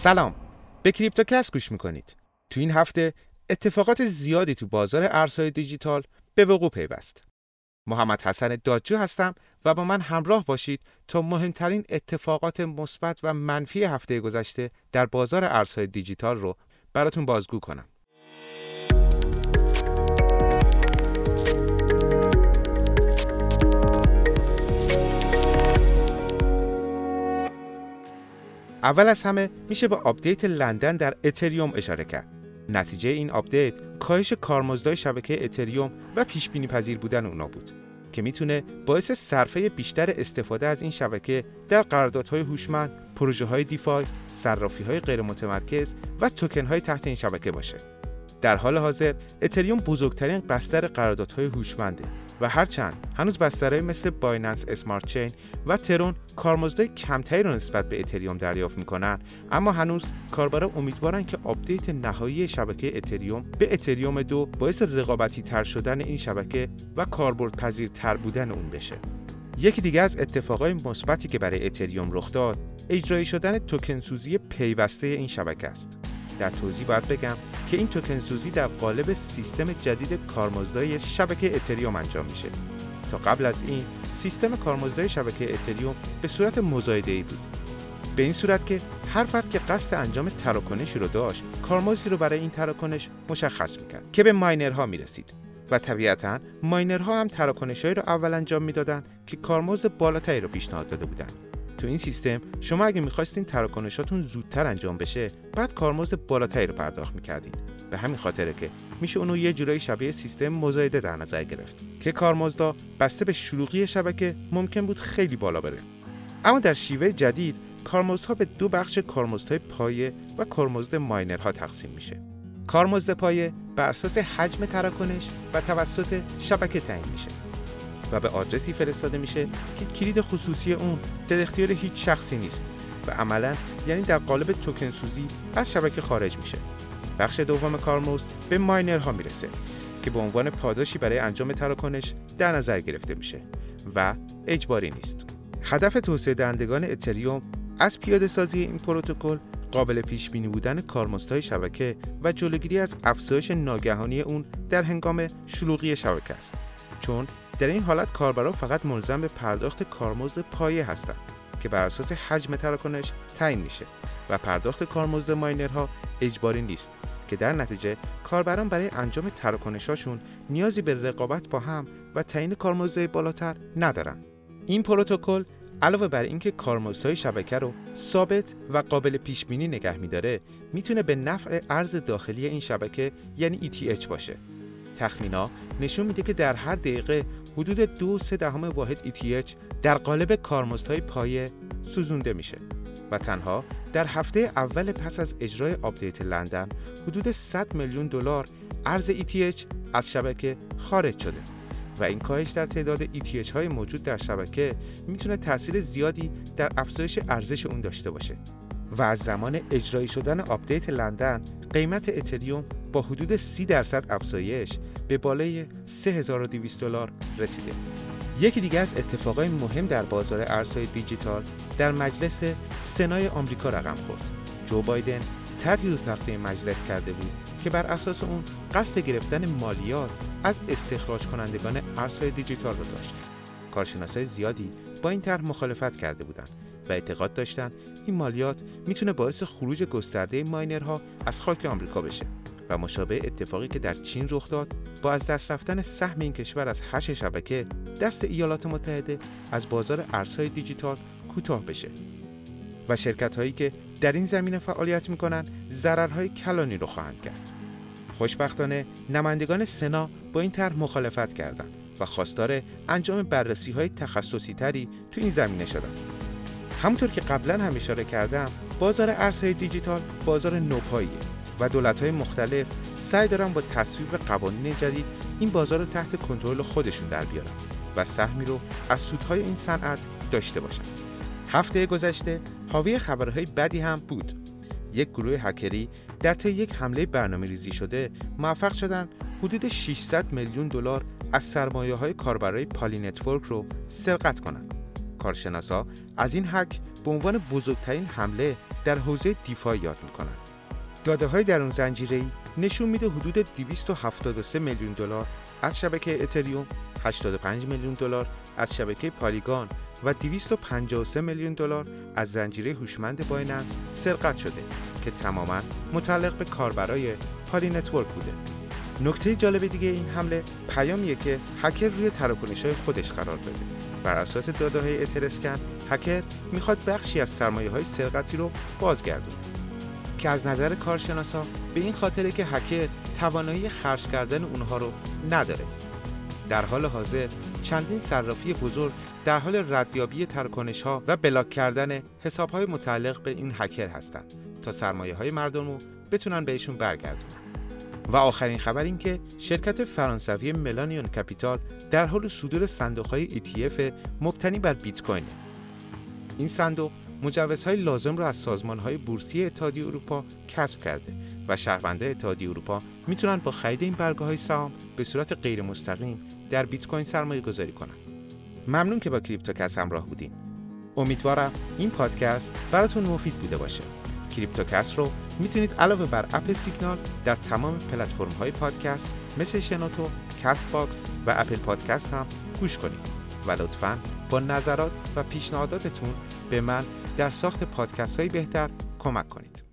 سلام. به کریپتوکس گوش می‌کنید. تو این هفته اتفاقات زیادی تو بازار ارزهای دیجیتال به وقوع پیوست. محمد حسن دادجو هستم و با من همراه باشید تا مهمترین اتفاقات مثبت و منفی هفته گذشته در بازار ارزهای دیجیتال رو براتون بازگو کنم. اول از همه میشه به آپدیت لندن در اتریوم اشاره کرد. نتیجه این آپدیت کاهش کارمزدهای شبکه اتریوم و پیش بینی پذیر بودن اونا بود که می‌تونه باعث صرفه بیشتر استفاده از این شبکه در قراردادهای هوشمند، پروژه های DeFi، صرافی های غیر متمرکز و توکن های تحت این شبکه باشه. در حال حاضر اتریوم بزرگترین بستر قراردادهای هوشمنده و هرچند هنوز بسترهای مثل Binance Smart Chain و ترون کارمزدهای کمتری رو نسبت به اتریوم دریافت می‌کنن اما هنوز کاربرا امیدوارن که آپدیت نهایی شبکه اتریوم به اتریوم دو باعث رقابتی تر شدن این شبکه و کاربرد پذیرتر بودن اون بشه. یکی دیگه از اتفاقای مثبتی که برای اتریوم رخ داد اجرایی شدن توکن سوزی پیوسته این شبکه است. در توضیح باید بگم که این توکن سوزی در قالب سیستم جدید کارمزدهای شبکه اتریوم انجام میشه. تا قبل از این سیستم کارمزدهای شبکه اتریوم به صورت مزایده ای بود. به این صورت که هر فرد که قصد انجام تراکنشی رو داشت کارمزدی رو برای این تراکنش مشخص می‌کرد که به ماینرها می‌رسید. و طبیعتا ماینرها هم تراکنشهایی رو اول انجام می‌دادند که کارمزد بالاتری رو پیشنهاد داده بودند تو این سیستم شما اگه می‌خواستین تراکنشاتون زودتر انجام بشه بعد کارمزد بالاتری رو پرداخت می‌کردین. به همین خاطره که میشه اونو یه جورایی شبیه سیستم مزایده در نظر گرفت که کارمزدا بسته به شلوغی شبکه ممکن بود خیلی بالا بره. اما در شیوه جدید کارمزدها به دو بخش کارمزدهای پایه و کارمزد ماینرها تقسیم میشه. کارمزد پایه بر اساس حجم تراکنش و توسط شبکه تعیین میشه. و به آدرسی فرستاده میشه که کلید خصوصی اون در اختیار هیچ شخصی نیست و عملا یعنی در قالب توکن سوزی از شبکه خارج میشه. بخش دوم کارمزد به ماینرها می‌رسه که به عنوان پاداشی برای انجام تراکنش در نظر گرفته میشه و اجباری نیست. هدف توسعه دهندگان اتریوم از پیاده سازی این پروتکل قابل پیش بینی بودن کارمزدهای شبکه و جلوگیری از افزایش ناگهانی اون در هنگام شلوغی شبکه است. چون در این حالت کاربرا فقط ملزم به پرداخت کارمزد پایه هستند که بر اساس حجم تراکنش تعیین میشه و پرداخت کارمزد ماینرها اجباری نیست که در نتیجه کاربران برای انجام تراکنشاشون نیازی به رقابت با هم و تعیین کارمزدهای بالاتر ندارن. این پروتکل علاوه بر اینکه کارمزدهای شبکه رو ثابت و قابل پیش بینی نگه میداره می‌تونه به نفع ارز داخلی این شبکه یعنی ETH باشه. تخمینا نشون میده که در هر دقیقه حدود دو سه دهم واحد ETH در قالب کارمزدهای پایه سوزونده میشه و تنها در هفته اول پس از اجرای آپدیت لندن حدود 100 میلیون دلار ارز ETH از شبکه خارج شده و این کاهش در تعداد ETH های موجود در شبکه می‌تونه تاثیر زیادی در افزایش ارزش اون داشته باشه و از زمان اجرایی شدن آپدیت لندن قیمت اتریوم با حدود 30 درصد افزایش به بالای 3200 دلار رسیده. یکی دیگه از اتفاقای مهم در بازار ارزهای دیجیتال در مجلس سنای آمریکا رقم خورد. جو بایدن طرحی رو تخته مجلس کرده بود که بر اساس اون قصد گرفتن مالیات از استخراج کنندگان ارزهای دیجیتال رو داشت. کارشناسای زیادی با این طرح مخالفت کرده بودند و اعتقاد داشتند این مالیات می‌تونه باعث خروج گسترده ماینرها از خاک آمریکا بشه و مشابه اتفاقی که در چین رخ داد با از دست رفتن سهم این کشور از هش شبکه دست ایالات متحده از بازار ارزهای دیجیتال کوتاه بشه. و شرکت هایی که در این زمینه فعالیت می‌کنن ضررهای کلانی رو خواهند کرد. خوشبختانه نمایندگان سنا با این طرح مخالفت کردند و خواستار انجام بررسی های تخصصی تری تو این زمینه شدند. همونطور که قبلا هم اشاره کردم بازار ارزهای دیجیتال بازار نوپاییه. و دولت‌های مختلف سعی دارن با تصویب قوانین جدید این بازار رو تحت کنترل خودشون در بیارن و سهمی رو از سودهای این صنعت داشته باشن. هفته گذشته حاوی خبرهای بدی هم بود. یک گروه هکری در طی یک حمله برنامه ریزی شده موفق شدن حدود 600 میلیون دلار از سرمایه های کاربرای Poly Network رو سرقت کنند. کارشناسا از این هک به عنوان بزرگترین حمله در حوزه دفاع یاد می‌کنند. داده های درون زنجیره نشون میده حدود 273 میلیون دلار از شبکه اتریوم، 85 میلیون دلار از شبکه پالیگان و 253 میلیون دلار از زنجیره هوشمند بایننس سرقت شده که تماما متعلق به کاربرای Poly Network بوده. نکته جالب دیگه این حمله پیامیه که هکر روی تراکنش های خودش قرار بده. بر اساس داده های اترسکن، هکر می‌خواد بخشی از سرمایه های سرقتی رو بازگردونه. که از نظر کارشناسا به این خاطره که هکر توانایی خرج کردن اونها رو نداره. در حال حاضر چندین صرافی بزرگ در حال ردیابی ترکنش ها و بلاک کردن حساب های متعلق به این هکر هستند تا سرمایه های مردم رو بتونن بهشون برگردونن. و آخرین خبر این که شرکت فرانسوی Melanion Capital در حال صدور صندوق های ETF مبتنی بر بیت کوین. این صندوق مجوزهای لازم را از سازمانهای بورسی اتحادیه اروپا کسب کرده و شهروندای اتحادیه اروپا می‌تونن با خرید این برگه های سهام به صورت غیر مستقیم در بیت کوین سرمایه گذاری کنند. ممنون که با کریپتوکست همراه بودین. امیدوارم این پادکست براتون مفید بوده باشه. کریپتوکست رو می‌تونید علاوه بر اپ سیگنال در تمام پلتفرم های پادکست مثل شنوتو، Castbox و Apple Podcast هم گوش کنید و لطفا با نظرات و پیشنهاداتتون به من در ساخت پادکست های بهتر کمک کنید.